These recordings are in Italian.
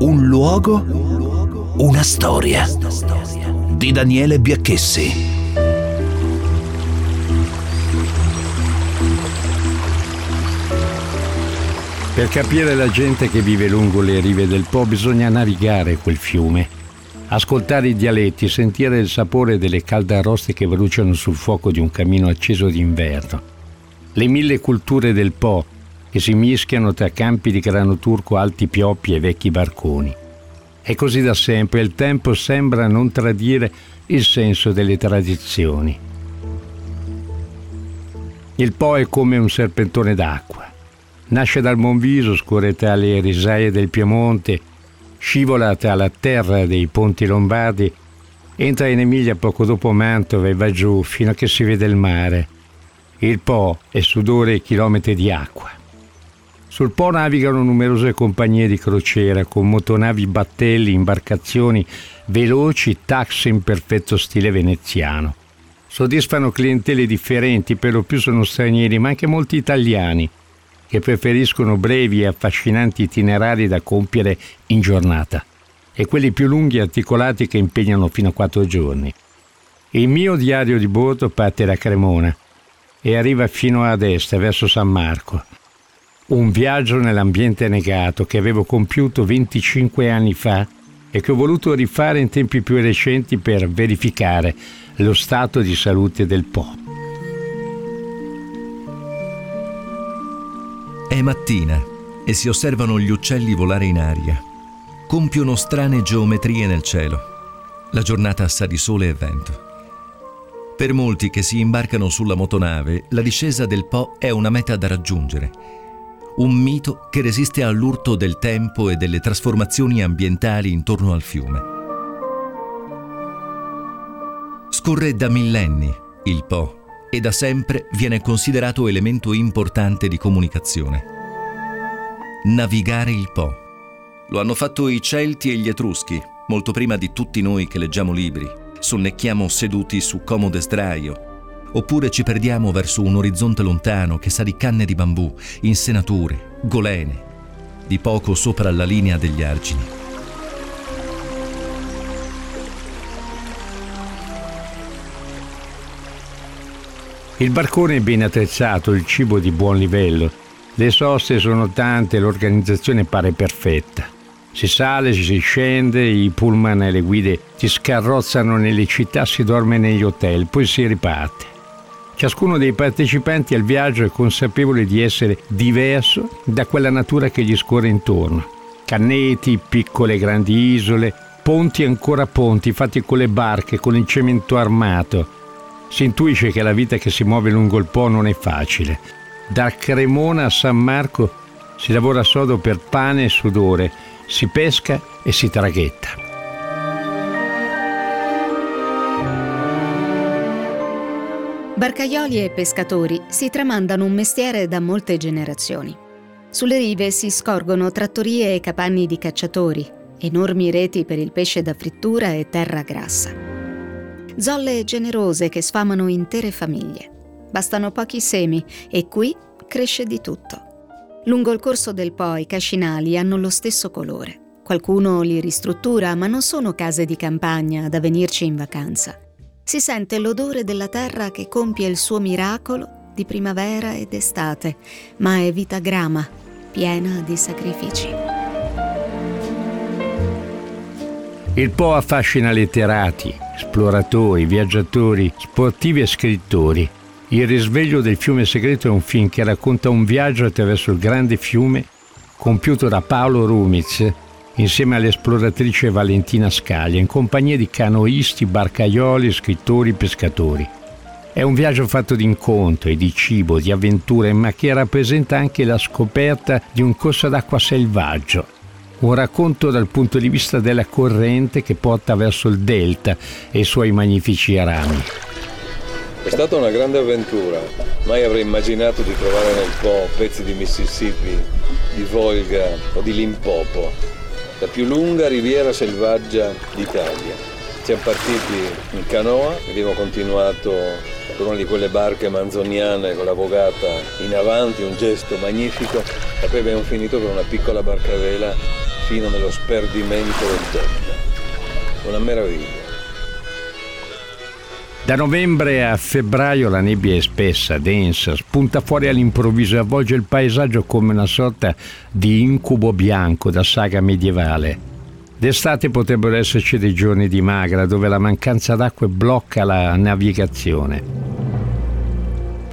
Un luogo, una storia. Di Daniele Biacchessi. Per capire la gente che vive lungo le rive del Po bisogna navigare quel fiume, ascoltare i dialetti, sentire il sapore delle calde arroste che bruciano sul fuoco di un camino acceso d'inverno. Le mille culture del Po che si mischiano tra campi di grano turco alti pioppi e vecchi barconi. E così da sempre il tempo sembra non tradire il senso delle tradizioni. Il Po è come un serpentone d'acqua. Nasce dal Monviso, scorre tra le risaie del Piemonte, scivola tra la terra dei ponti lombardi, entra in Emilia poco dopo Mantova e va giù fino a che si vede il mare. Il Po è sudore e chilometri di acqua. Sul Po navigano numerose compagnie di crociera con motonavi battelli, imbarcazioni veloci, taxi in perfetto stile veneziano. Soddisfano clientele differenti, per lo più sono stranieri, ma anche molti italiani che preferiscono brevi e affascinanti itinerari da compiere in giornata e quelli più lunghi e articolati che impegnano fino a quattro giorni. Il mio diario di bordo parte da Cremona e arriva fino ad est, verso San Marco un viaggio nell'ambiente negato che avevo compiuto 25 anni fa e che ho voluto rifare in tempi più recenti per verificare lo stato di salute del Po. È mattina e si osservano gli uccelli volare in aria. Compiono strane geometrie nel cielo. La giornata sa di sole e vento. Per molti che si imbarcano sulla motonave, la discesa del Po è una meta da raggiungere un mito che resiste all'urto del tempo e delle trasformazioni ambientali intorno al fiume. Scorre da millenni il Po e da sempre viene considerato elemento importante di comunicazione. Navigare il Po. Lo hanno fatto i Celti e gli Etruschi, molto prima di tutti noi che leggiamo libri. Sonnecchiamo seduti su comode sdraio, oppure ci perdiamo verso un orizzonte lontano che sa di canne di bambù, insenature, golene, di poco sopra la linea degli argini. Il barcone è ben attrezzato, il cibo di buon livello, le soste sono tante, l'organizzazione pare perfetta. Si sale, si scende, i pullman e le guide ti scarrozzano nelle città, si dorme negli hotel, poi si riparte. Ciascuno dei partecipanti al viaggio è consapevole di essere diverso da quella natura che gli scorre intorno. Canneti, piccole e grandi isole, ponti ancora ponti fatti con le barche, con il cemento armato. Si intuisce che la vita che si muove lungo il Po non è facile. Da Cremona a San Marco si lavora sodo per pane e sudore, si pesca e si traghetta. Barcaioli e pescatori si tramandano un mestiere da molte generazioni. Sulle rive si scorgono trattorie e capanni di cacciatori, enormi reti per il pesce da frittura e terra grassa. Zolle generose che sfamano intere famiglie. Bastano pochi semi e qui cresce di tutto. Lungo il corso del Po i cascinali hanno lo stesso colore. Qualcuno li ristruttura, ma non sono case di campagna da venirci in vacanza si sente l'odore della terra che compie il suo miracolo di primavera ed estate, ma è vita grama, piena di sacrifici. Il Po affascina letterati, esploratori, viaggiatori, sportivi e scrittori. Il risveglio del fiume segreto è un film che racconta un viaggio attraverso il grande fiume compiuto da Paolo Rumiz insieme all'esploratrice Valentina Scaglia, in compagnia di canoisti, barcaioli, scrittori, pescatori. È un viaggio fatto di incontri, di cibo, di avventure, ma che rappresenta anche la scoperta di un corso d'acqua selvaggio. Un racconto dal punto di vista della corrente che porta verso il delta e i suoi magnifici rami. È stata una grande avventura. Mai avrei immaginato di trovare nel Po pezzi di Mississippi, di Volga o di Limpopo la più lunga riviera selvaggia d'Italia. Siamo partiti in canoa, abbiamo continuato con una di quelle barche manzoniane con la vogata in avanti, un gesto magnifico, e poi abbiamo finito con una piccola barca a vela fino nello sperdimento del delta. Una meraviglia. Da novembre a febbraio la nebbia è spessa, densa, spunta fuori all'improvviso e avvolge il paesaggio come una sorta di incubo bianco da saga medievale. D'estate potrebbero esserci dei giorni di magra dove la mancanza d'acqua blocca la navigazione.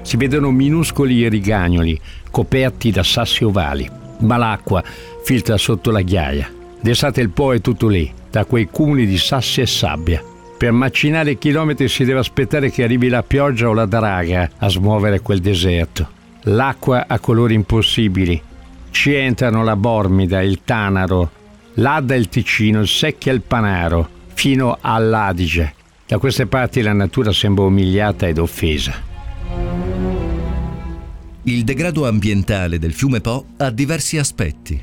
Si vedono minuscoli rigagnoli coperti da sassi ovali, ma l'acqua filtra sotto la ghiaia. D'estate il Po è tutto lì, da quei cumuli di sassi e sabbia. Per macinare chilometri si deve aspettare che arrivi la pioggia o la draga a smuovere quel deserto. L'acqua ha colori impossibili. Ci entrano la Bormida, il Tanaro, l'Adda e il Ticino, il Secchia e il Panaro, fino all'Adige. Da queste parti la natura sembra umiliata ed offesa. Il degrado ambientale del fiume Po ha diversi aspetti.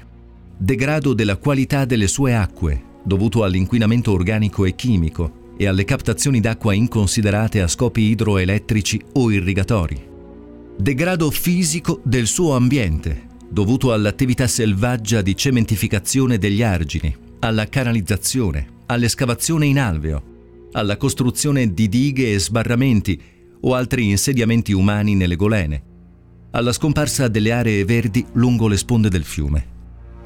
Degrado della qualità delle sue acque, dovuto all'inquinamento organico e chimico, e alle captazioni d'acqua inconsiderate a scopi idroelettrici o irrigatori. Degrado fisico del suo ambiente, dovuto all'attività selvaggia di cementificazione degli argini, alla canalizzazione, all'escavazione in alveo, alla costruzione di dighe e sbarramenti o altri insediamenti umani nelle golene, alla scomparsa delle aree verdi lungo le sponde del fiume.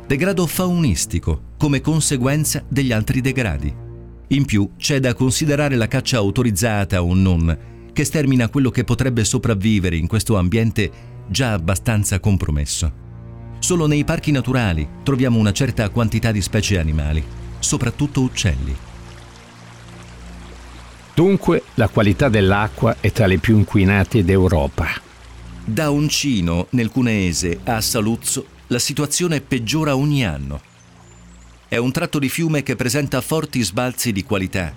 Degrado faunistico come conseguenza degli altri degradi in più c'è da considerare la caccia autorizzata o non, che stermina quello che potrebbe sopravvivere in questo ambiente già abbastanza compromesso. Solo nei parchi naturali troviamo una certa quantità di specie animali, soprattutto uccelli. Dunque la qualità dell'acqua è tra le più inquinate d'Europa. Da Oncino, nel Cuneese, a Saluzzo, la situazione peggiora ogni anno. È un tratto di fiume che presenta forti sbalzi di qualità.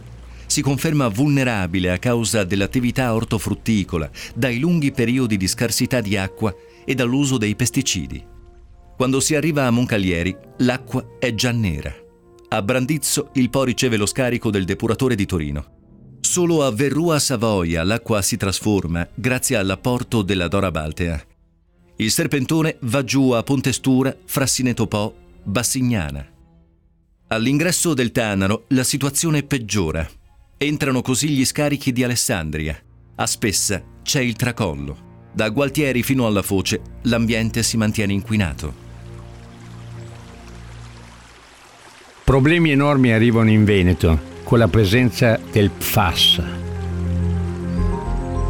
Si conferma vulnerabile a causa dell'attività ortofrutticola, dai lunghi periodi di scarsità di acqua e dall'uso dei pesticidi. Quando si arriva a Moncalieri, l'acqua è già nera. A Brandizzo il Po riceve lo scarico del depuratore di Torino. Solo a Verrua Savoia l'acqua si trasforma grazie all'apporto della Dora Baltea. Il serpentone va giù a Pontestura, Frassineto Po, Bassignana. All'ingresso del Tanaro la situazione peggiora. Entrano così gli scarichi di Alessandria. A Spessa c'è il tracollo. Da Gualtieri fino alla Foce l'ambiente si mantiene inquinato. Problemi enormi arrivano in Veneto con la presenza del PFAS.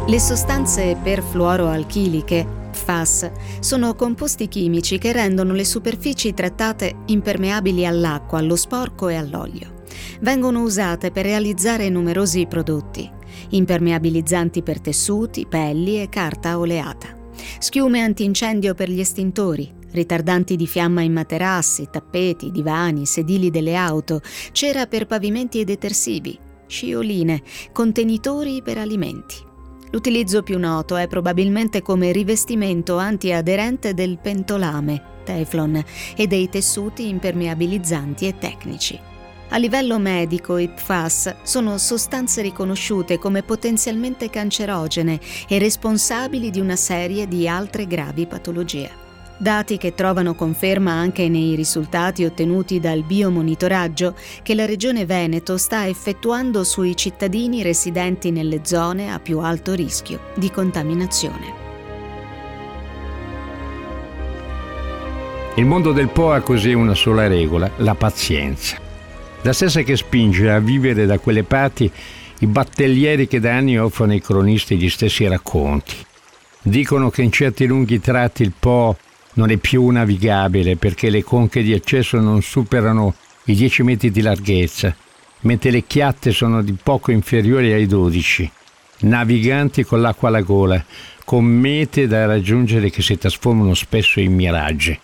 Le sostanze perfluoroalchiliche PFAS sono composti chimici che rendono le superfici trattate impermeabili all'acqua, allo sporco e all'olio. Vengono usate per realizzare numerosi prodotti, impermeabilizzanti per tessuti, pelli e carta oleata, schiume antincendio per gli estintori, ritardanti di fiamma in materassi, tappeti, divani, sedili delle auto, cera per pavimenti e detersivi, scioline, contenitori per alimenti. L'utilizzo più noto è probabilmente come rivestimento antiaderente del pentolame, Teflon, e dei tessuti impermeabilizzanti e tecnici. A livello medico i PFAS sono sostanze riconosciute come potenzialmente cancerogene e responsabili di una serie di altre gravi patologie. Dati che trovano conferma anche nei risultati ottenuti dal biomonitoraggio che la Regione Veneto sta effettuando sui cittadini residenti nelle zone a più alto rischio di contaminazione. Il mondo del Po ha così una sola regola, la pazienza. La stessa che spinge a vivere da quelle parti i battaglieri che da anni offrono ai cronisti gli stessi racconti. Dicono che in certi lunghi tratti il Po non è più navigabile perché le conche di accesso non superano i 10 metri di larghezza, mentre le chiatte sono di poco inferiori ai 12. Naviganti con l'acqua alla gola, con mete da raggiungere che si trasformano spesso in miraggi.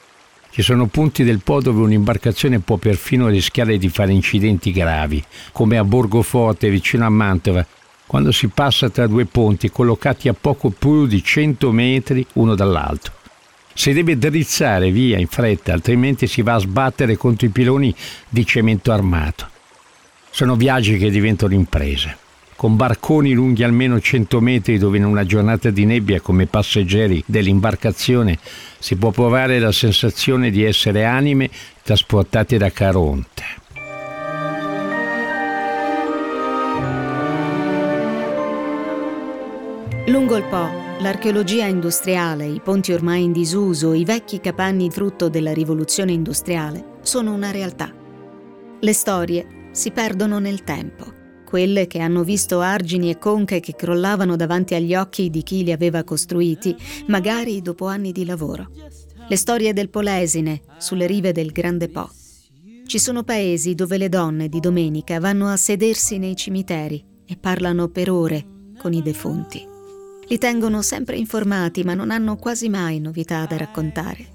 Ci sono punti del Po dove un'imbarcazione può perfino rischiare di fare incidenti gravi, come a Borgoforte vicino a Mantova, quando si passa tra due ponti collocati a poco più di 100 metri uno dall'altro. Si deve drizzare via in fretta, altrimenti si va a sbattere contro i piloni di cemento armato. Sono viaggi che diventano imprese. con barconi lunghi almeno 100 metri dove in una giornata di nebbia come passeggeri dell'imbarcazione si può provare la sensazione di essere anime trasportate da Caronte. Lungo il Po, l'archeologia industriale, i ponti ormai in disuso, i vecchi capanni frutto della rivoluzione industriale sono una realtà. Le storie si perdono nel tempo quelle che hanno visto argini e conche che crollavano davanti agli occhi di chi li aveva costruiti, magari dopo anni di lavoro. Le storie del Polesine, sulle rive del Grande Po. Ci sono paesi dove le donne di domenica vanno a sedersi nei cimiteri e parlano per ore con i defunti. Li tengono sempre informati, ma non hanno quasi mai novità da raccontare.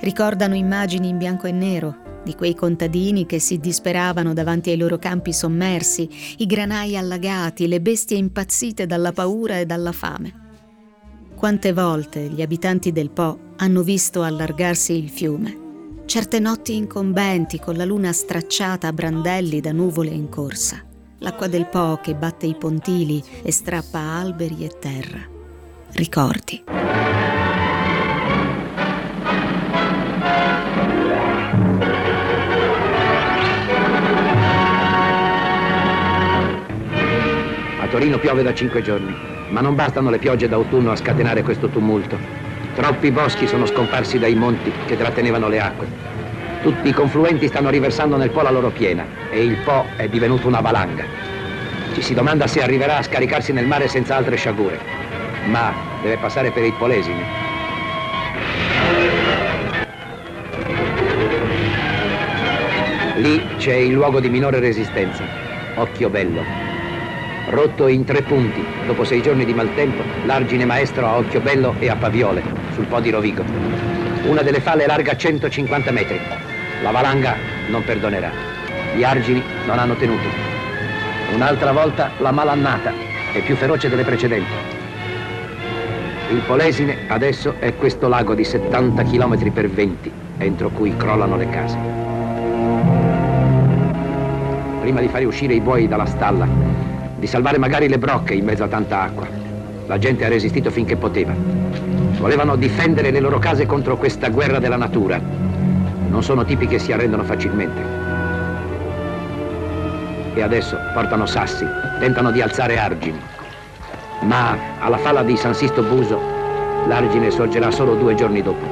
Ricordano immagini in bianco e nero, di quei contadini che si disperavano davanti ai loro campi sommersi, i granai allagati, le bestie impazzite dalla paura e dalla fame. Quante volte gli abitanti del Po hanno visto allargarsi il fiume, certe notti incombenti con la luna stracciata a brandelli da nuvole in corsa, l'acqua del Po che batte i pontili e strappa alberi e terra. Ricordi. Torino piove da cinque giorni, ma non bastano le piogge d'autunno a scatenare questo tumulto. Troppi boschi sono scomparsi dai monti che trattenevano le acque. Tutti i confluenti stanno riversando nel Po la loro piena e il Po è divenuto una valanga. Ci si domanda se arriverà a scaricarsi nel mare senza altre sciagure, ma deve passare per il Polesine. Lì c'è il luogo di minore resistenza, Occhio Bello, Rotto in tre punti, dopo sei giorni di maltempo, l'argine maestro a occhio bello e a paviole, sul po' di Rovigo. Una delle falle è larga 150 metri. La valanga non perdonerà. Gli argini non hanno tenuto. Un'altra volta la malannata è più feroce delle precedenti. Il Polesine adesso è questo lago di 70 km per 20, entro cui crollano le case. Prima di fare uscire i buoi dalla stalla, di salvare magari le brocche in mezzo a tanta acqua. La gente ha resistito finché poteva. Volevano difendere le loro case contro questa guerra della natura. Non sono tipi che si arrendono facilmente. E adesso portano sassi, tentano di alzare argini. Ma alla falla di San Sisto Buso l'argine sorgerà solo due giorni dopo.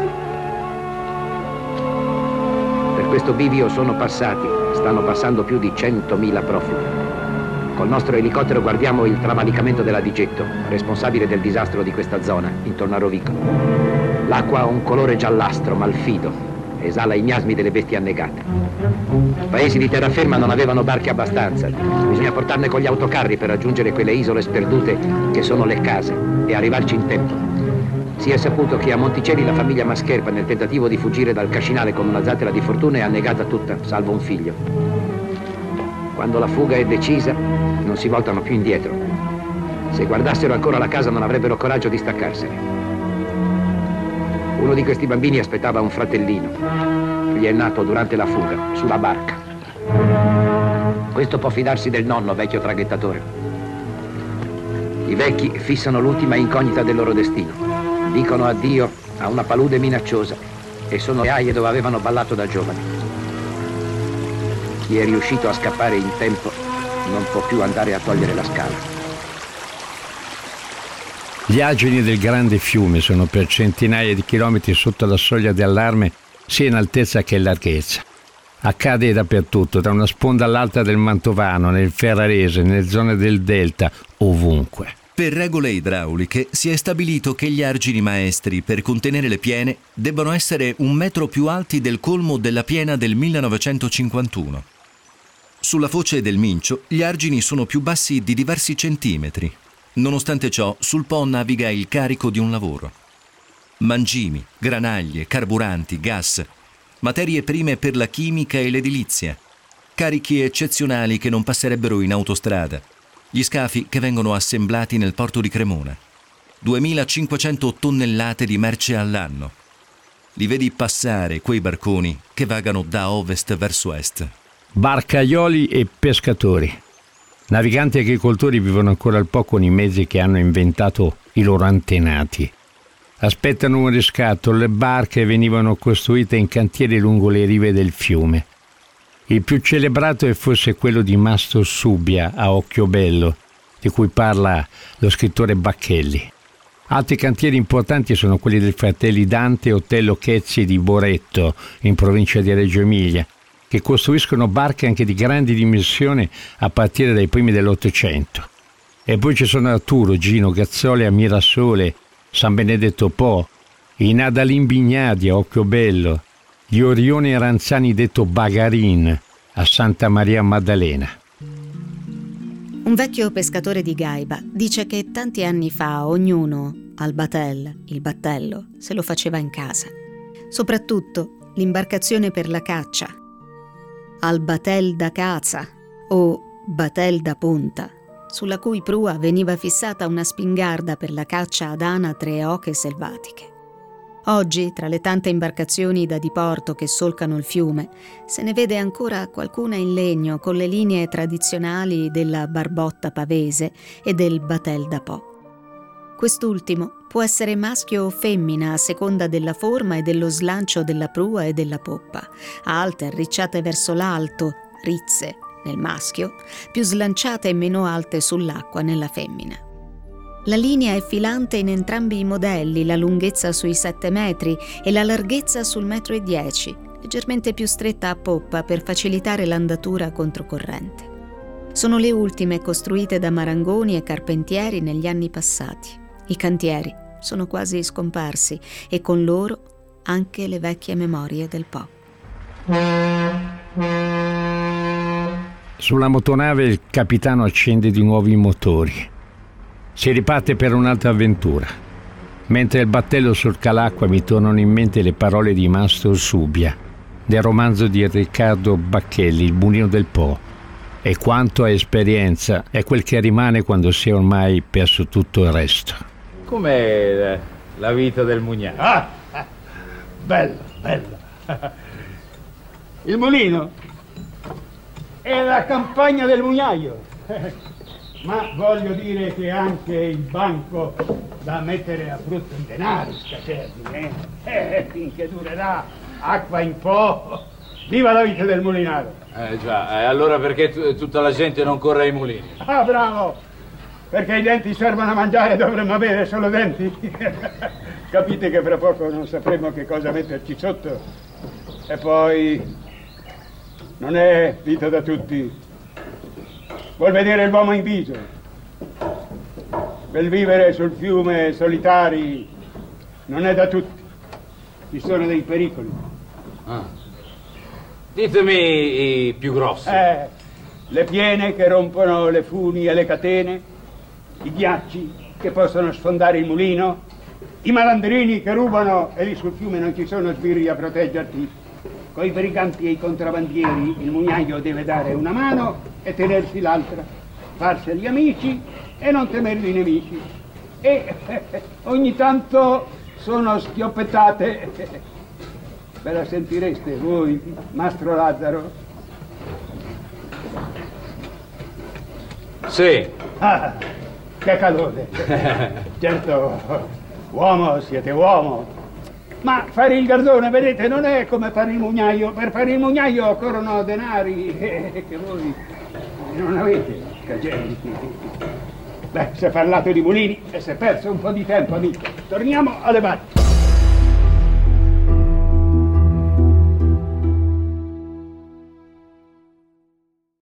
Per questo bivio sono passati, stanno passando più di 100.000 profughi. Col nostro elicottero guardiamo il travalicamento della Digetto, responsabile del disastro di questa zona, intorno a Rovico. L'acqua ha un colore giallastro, malfido, esala i miasmi delle bestie annegate. Paesi di terraferma non avevano barche abbastanza. Bisogna portarne con gli autocarri per raggiungere quelle isole sperdute che sono le case e arrivarci in tempo. Si è saputo che a Monticelli la famiglia Mascherpa, nel tentativo di fuggire dal cascinale con una zattera di fortuna, è annegata tutta, salvo un figlio. Quando la fuga è decisa, non si voltano più indietro. Se guardassero ancora la casa non avrebbero coraggio di staccarsene. Uno di questi bambini aspettava un fratellino. Gli è nato durante la fuga, sulla barca. Questo può fidarsi del nonno, vecchio traghettatore. I vecchi fissano l'ultima incognita del loro destino. Dicono addio a una palude minacciosa e sono le aie dove avevano ballato da giovani. Chi è riuscito a scappare in tempo non può più andare a togliere la scala. Gli argini del grande fiume sono per centinaia di chilometri sotto la soglia di allarme sia in altezza che in larghezza. Accade dappertutto, da una sponda all'altra del Mantovano, nel Ferrarese, nelle zone del Delta, ovunque. Per regole idrauliche si è stabilito che gli argini maestri per contenere le piene debbano essere un metro più alti del colmo della piena del 1951. Sulla foce del Mincio gli argini sono più bassi di diversi centimetri. Nonostante ciò, sul Po naviga il carico di un lavoro. Mangimi, granaglie, carburanti, gas, materie prime per la chimica e l'edilizia, carichi eccezionali che non passerebbero in autostrada, gli scafi che vengono assemblati nel porto di Cremona. 2500 tonnellate di merce all'anno. Li vedi passare quei barconi che vagano da ovest verso est barcaioli e pescatori. Naviganti e agricoltori vivono ancora al po' con i mezzi che hanno inventato i loro antenati. Aspettano un riscatto, le barche venivano costruite in cantieri lungo le rive del fiume. Il più celebrato è forse quello di Mastro Subbia a Occhiobello, di cui parla lo scrittore Bacchelli. Altri cantieri importanti sono quelli dei fratelli Dante e Otello Chezzi di Boretto, in provincia di Reggio Emilia, che costruiscono barche anche di grandi dimensioni a partire dai primi dell'Ottocento. E poi ci sono Arturo, Gino, Gazzoli a Mirasole, San Benedetto Po, i Nadalin Bignadi a Occhiobello, gli Orioni Ranzani detto Bagarin a Santa Maria Maddalena. Un vecchio pescatore di Gaiba dice che tanti anni fa ognuno al batel, il battello, se lo faceva in casa. Soprattutto l'imbarcazione per la caccia, al batel da caza o batel da punta, sulla cui prua veniva fissata una spingarda per la caccia ad anatre e oche selvatiche. Oggi, tra le tante imbarcazioni da diporto che solcano il fiume, se ne vede ancora qualcuna in legno con le linee tradizionali della barbotta pavese e del batel da po'. Quest'ultimo può essere maschio o femmina a seconda della forma e dello slancio della prua e della poppa, alte, arricciate verso l'alto, rizze nel maschio, più slanciate e meno alte sull'acqua nella femmina. La linea è filante in entrambi i modelli, la lunghezza sui 7 metri e la larghezza sul metro e 10, leggermente più stretta a poppa per facilitare l'andatura controcorrente. Sono le ultime costruite da marangoni e carpentieri negli anni passati. I cantieri sono quasi scomparsi e con loro anche le vecchie memorie del Po. Sulla motonave il capitano accende di nuovo i motori si riparte per un'altra avventura. Mentre il battello solca l'acqua mi tornano in mente le parole di Mastro Subia, del romanzo di Riccardo Bacchelli, Il mulino del Po. E quanto a esperienza è quel che rimane quando si è ormai perso tutto il resto. Com'è la vita del mugnaio? Ah, bella, bella. Il mulino è la campagna del mugnaio ma voglio dire che anche il banco da mettere a frutto in denaro stasera, eh? eh, finché durerà, acqua in po'. Viva la vita del mulinaro! Eh già, e allora perché t- tutta la gente non corre ai mulini? Ah, bravo! Perché i denti servono a mangiare, dovremmo avere solo denti. Capite che fra poco non sapremo che cosa metterci sotto. E poi non è vita da tutti vuol vedere l'uomo in viso, per vivere sul fiume solitari non è da tutti, ci sono dei pericoli. Ah. Ditemi i più grossi. Eh, le piene che rompono le funi e le catene, i ghiacci che possono sfondare il mulino, i malandrini che rubano e lì sul fiume non ci sono sbirri a proteggerti. Con i briganti e i contrabbandieri il mugnaio deve dare una mano e tenersi l'altra, farseli amici e non temerli nemici. E ogni tanto sono schioppettate. Ve la sentireste voi, Mastro Lazzaro? Sì. Ah, che calore. certo, uomo, siete uomo. Ma fare il gardone, vedete, non è come fare il mugnaio. Per fare il mugnaio occorrono denari eh, che voi non avete cageli. Beh, si è parlato di mulini e si è perso un po' di tempo, amico. Torniamo alle barche.